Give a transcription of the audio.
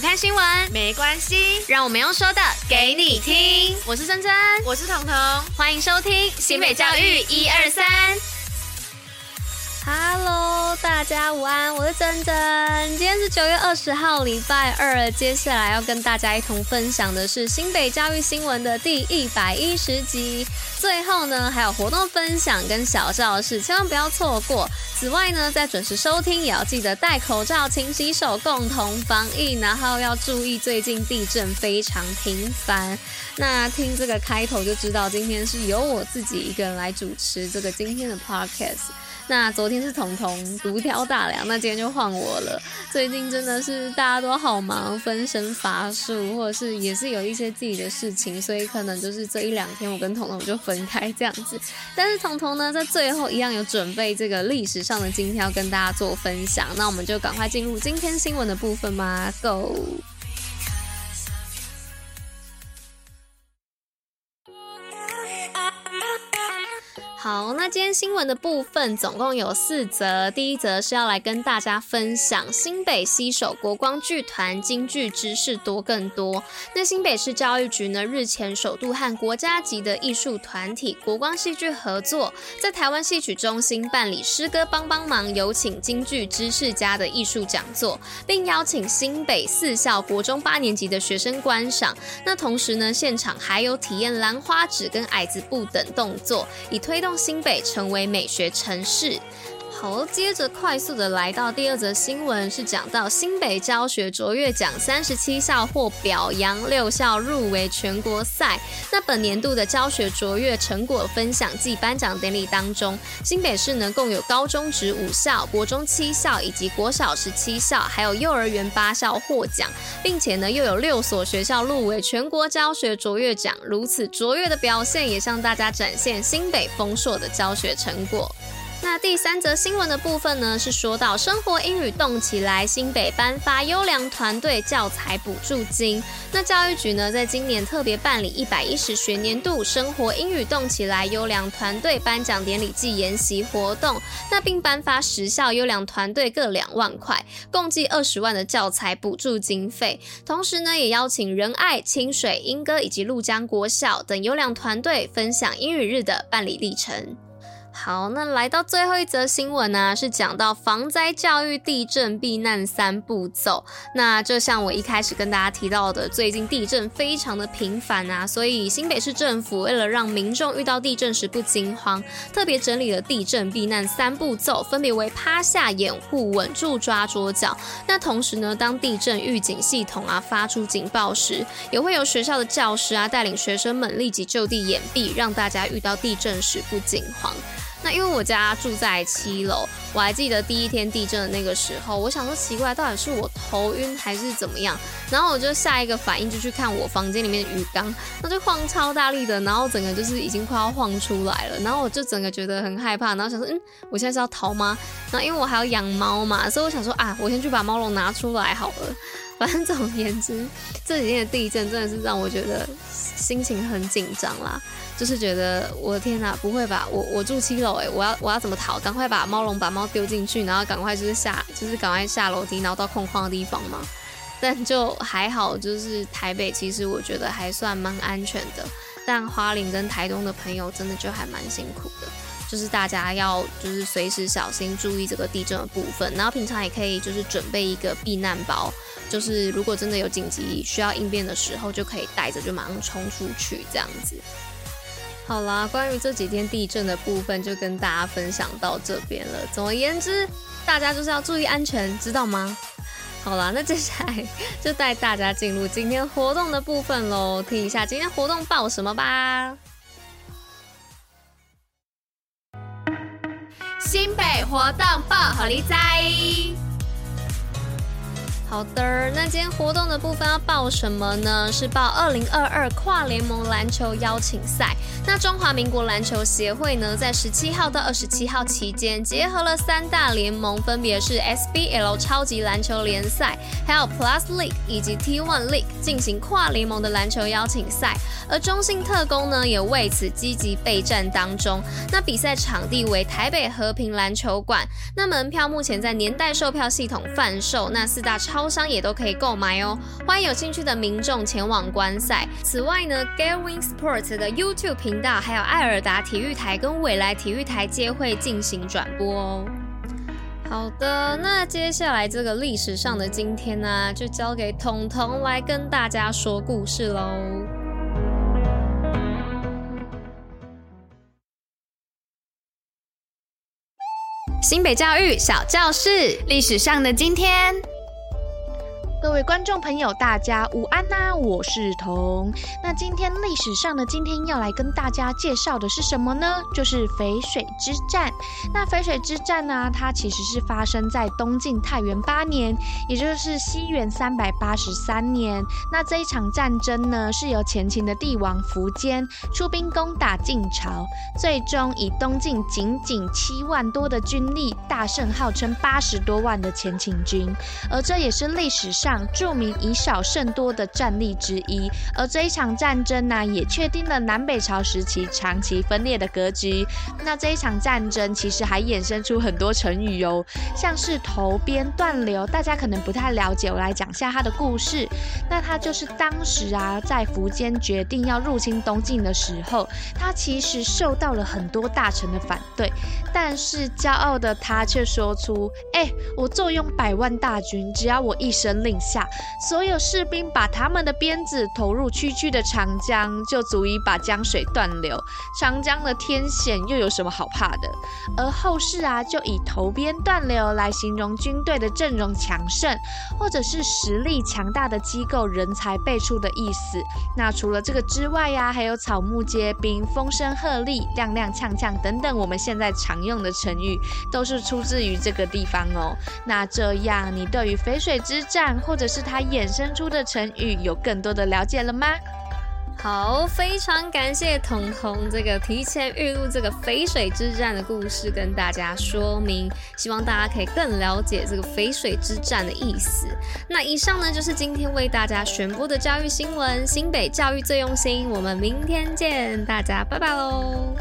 不看新闻没关系，让我们用说的给你听。我是珍珍，我是彤彤，欢迎收听新北教育一二三。大家午安，我是珍珍。今天是九月二十号，礼拜二。接下来要跟大家一同分享的是新北教育新闻的第一百一十集。最后呢，还有活动分享跟小教室，千万不要错过。此外呢，在准时收听也要记得戴口罩、勤洗手，共同防疫。然后要注意，最近地震非常频繁。那听这个开头就知道，今天是由我自己一个人来主持这个今天的 podcast。那昨天是彤彤独挑大梁，那今天就换我了。最近真的是大家都好忙，分身乏术，或者是也是有一些自己的事情，所以可能就是这一两天我跟彤彤就分开这样子。但是彤彤呢，在最后一样有准备这个历史上的今天要跟大家做分享，那我们就赶快进入今天新闻的部分吧，Go！好，那今天新闻的部分总共有四则。第一则是要来跟大家分享新北西首国光剧团，京剧知识多更多。那新北市教育局呢，日前首度和国家级的艺术团体国光戏剧合作，在台湾戏曲中心办理诗歌帮帮忙，有请京剧知识家的艺术讲座，并邀请新北四校国中八年级的学生观赏。那同时呢，现场还有体验兰花指跟矮子步等动作，以推动。新北成为美学城市。好，接着快速的来到第二则新闻，是讲到新北教学卓越奖三十七校获表扬，六校入围全国赛。那本年度的教学卓越成果分享暨颁奖典礼当中，新北市呢共有高中职五校、国中七校以及国小十七校，还有幼儿园八校获奖，并且呢又有六所学校入围全国教学卓越奖。如此卓越的表现，也向大家展现新北丰硕的教学成果。那第三则新闻的部分呢，是说到生活英语动起来，新北颁发优良团队教材补助金。那教育局呢，在今年特别办理一百一十学年度生活英语动起来优良团队颁奖典礼暨研习活动，那并颁发十校优良团队各两万块，共计二十万的教材补助经费。同时呢，也邀请仁爱、清水、莺歌以及鹭江国小等优良团队分享英语日的办理历程。好，那来到最后一则新闻呢、是讲到防灾教育、地震避难三步骤。那就像我一开始跟大家提到的，最近地震非常的频繁啊，所以新北市政府为了让民众遇到地震时不惊慌，特别整理了地震避难三步骤，分别为趴下、掩护、稳住、抓桌脚。那同时呢，当地震预警系统啊发出警报时，也会有学校的教师啊带领学生们立即就地掩蔽，让大家遇到地震时不惊慌。那因为我家住在七楼，我还记得第一天地震的那个时候，我想说奇怪，到底是我头晕还是怎么样？然后我就下一个反应就去看我房间里面的鱼缸，那就晃超大力的，然后整个就是已经快要晃出来了，然后我就整个觉得很害怕，然后想说，嗯，我现在是要逃吗？然后因为我还要养猫嘛，所以我想说啊，我先去把猫笼拿出来好了。反正总而言之，这几天的地震真的是让我觉得心情很紧张啦。就是觉得我的天哪，不会吧？我我住七楼诶，我要我要怎么逃？赶快把猫笼把猫丢进去，然后赶快就是下就是赶快下楼梯，然后到空旷的地方嘛。但就还好，就是台北其实我觉得还算蛮安全的，但花莲跟台东的朋友真的就还蛮辛苦的。就是大家要就是随时小心注意这个地震的部分，然后平常也可以就是准备一个避难包，就是如果真的有紧急需要应变的时候，就可以带着就马上冲出去这样子。好啦，关于这几天地震的部分就跟大家分享到这边了。总而言之，大家就是要注意安全，知道吗？好啦，那接下来就带大家进入今天活动的部分喽，听一下今天活动报什么吧。新北活动报，好利在。好的，那今天活动的部分要报什么呢？是报二零二二跨联盟篮球邀请赛。那中华民国篮球协会呢，在十七号到二十七号期间，结合了三大联盟，分别是 SBL 超级篮球联赛，还有 Plus League 以及 T1 League 进行跨联盟的篮球邀请赛。而中信特工呢，也为此积极备战当中。那比赛场地为台北和平篮球馆。那门票目前在年代售票系统贩售，那四大超商也都可以购买哦。欢迎有兴趣的民众前往观赛。此外呢，Gatewing Sports 的 YouTube 频道，还有爱尔达体育台跟未来体育台皆会进行转播哦。好的，那接下来这个历史上的今天呢、就交给彤彤来跟大家说故事喽。新北教育小教室，历史上的今天。各位观众朋友，大家午安呐、我是彤。那今天历史上的今天要来跟大家介绍的是什么呢？就是淝水之战。那淝水之战呢，它其实是发生在东晋太元八年，也就是西元三百八十三年。那这一场战争呢，是由前秦的帝王苻坚出兵攻打晋朝，最终以东晋仅仅七万多的军力大胜号称八十多万的前秦军，而这也是历史上。著名以少胜多的战例之一，而这一场战争呢，也确定了南北朝时期长期分裂的格局。那这一场战争其实还衍生出很多成语哦，像是投鞭断流，大家可能不太了解，我来讲下他的故事。那他就是当时啊，在苻坚决定要入侵东晋的时候，他其实受到了很多大臣的反对，但是骄傲的他却说出：“哎、我坐拥百万大军，只要我一声令。”下所有士兵把他们的鞭子投入区区的长江，就足以把江水断流。长江的天险又有什么好怕的？而后世啊，就以投鞭断流来形容军队的阵容强盛，或者是实力强大的机构人才辈出的意思。那除了这个之外呀、还有草木皆兵、风声鹤唳、踉踉跄跄等等，我们现在常用的成语，都是出自于这个地方哦。那这样，你对于淝水之战，或者是它衍生出的成语，有更多的了解了吗？好，非常感谢彤彤这个提前预录这个淝水之战的故事，跟大家说明，希望大家可以更了解这个淝水之战的意思。那以上呢，就是今天为大家选播的教育新闻，新北教育最用心，我们明天见，大家拜拜喽。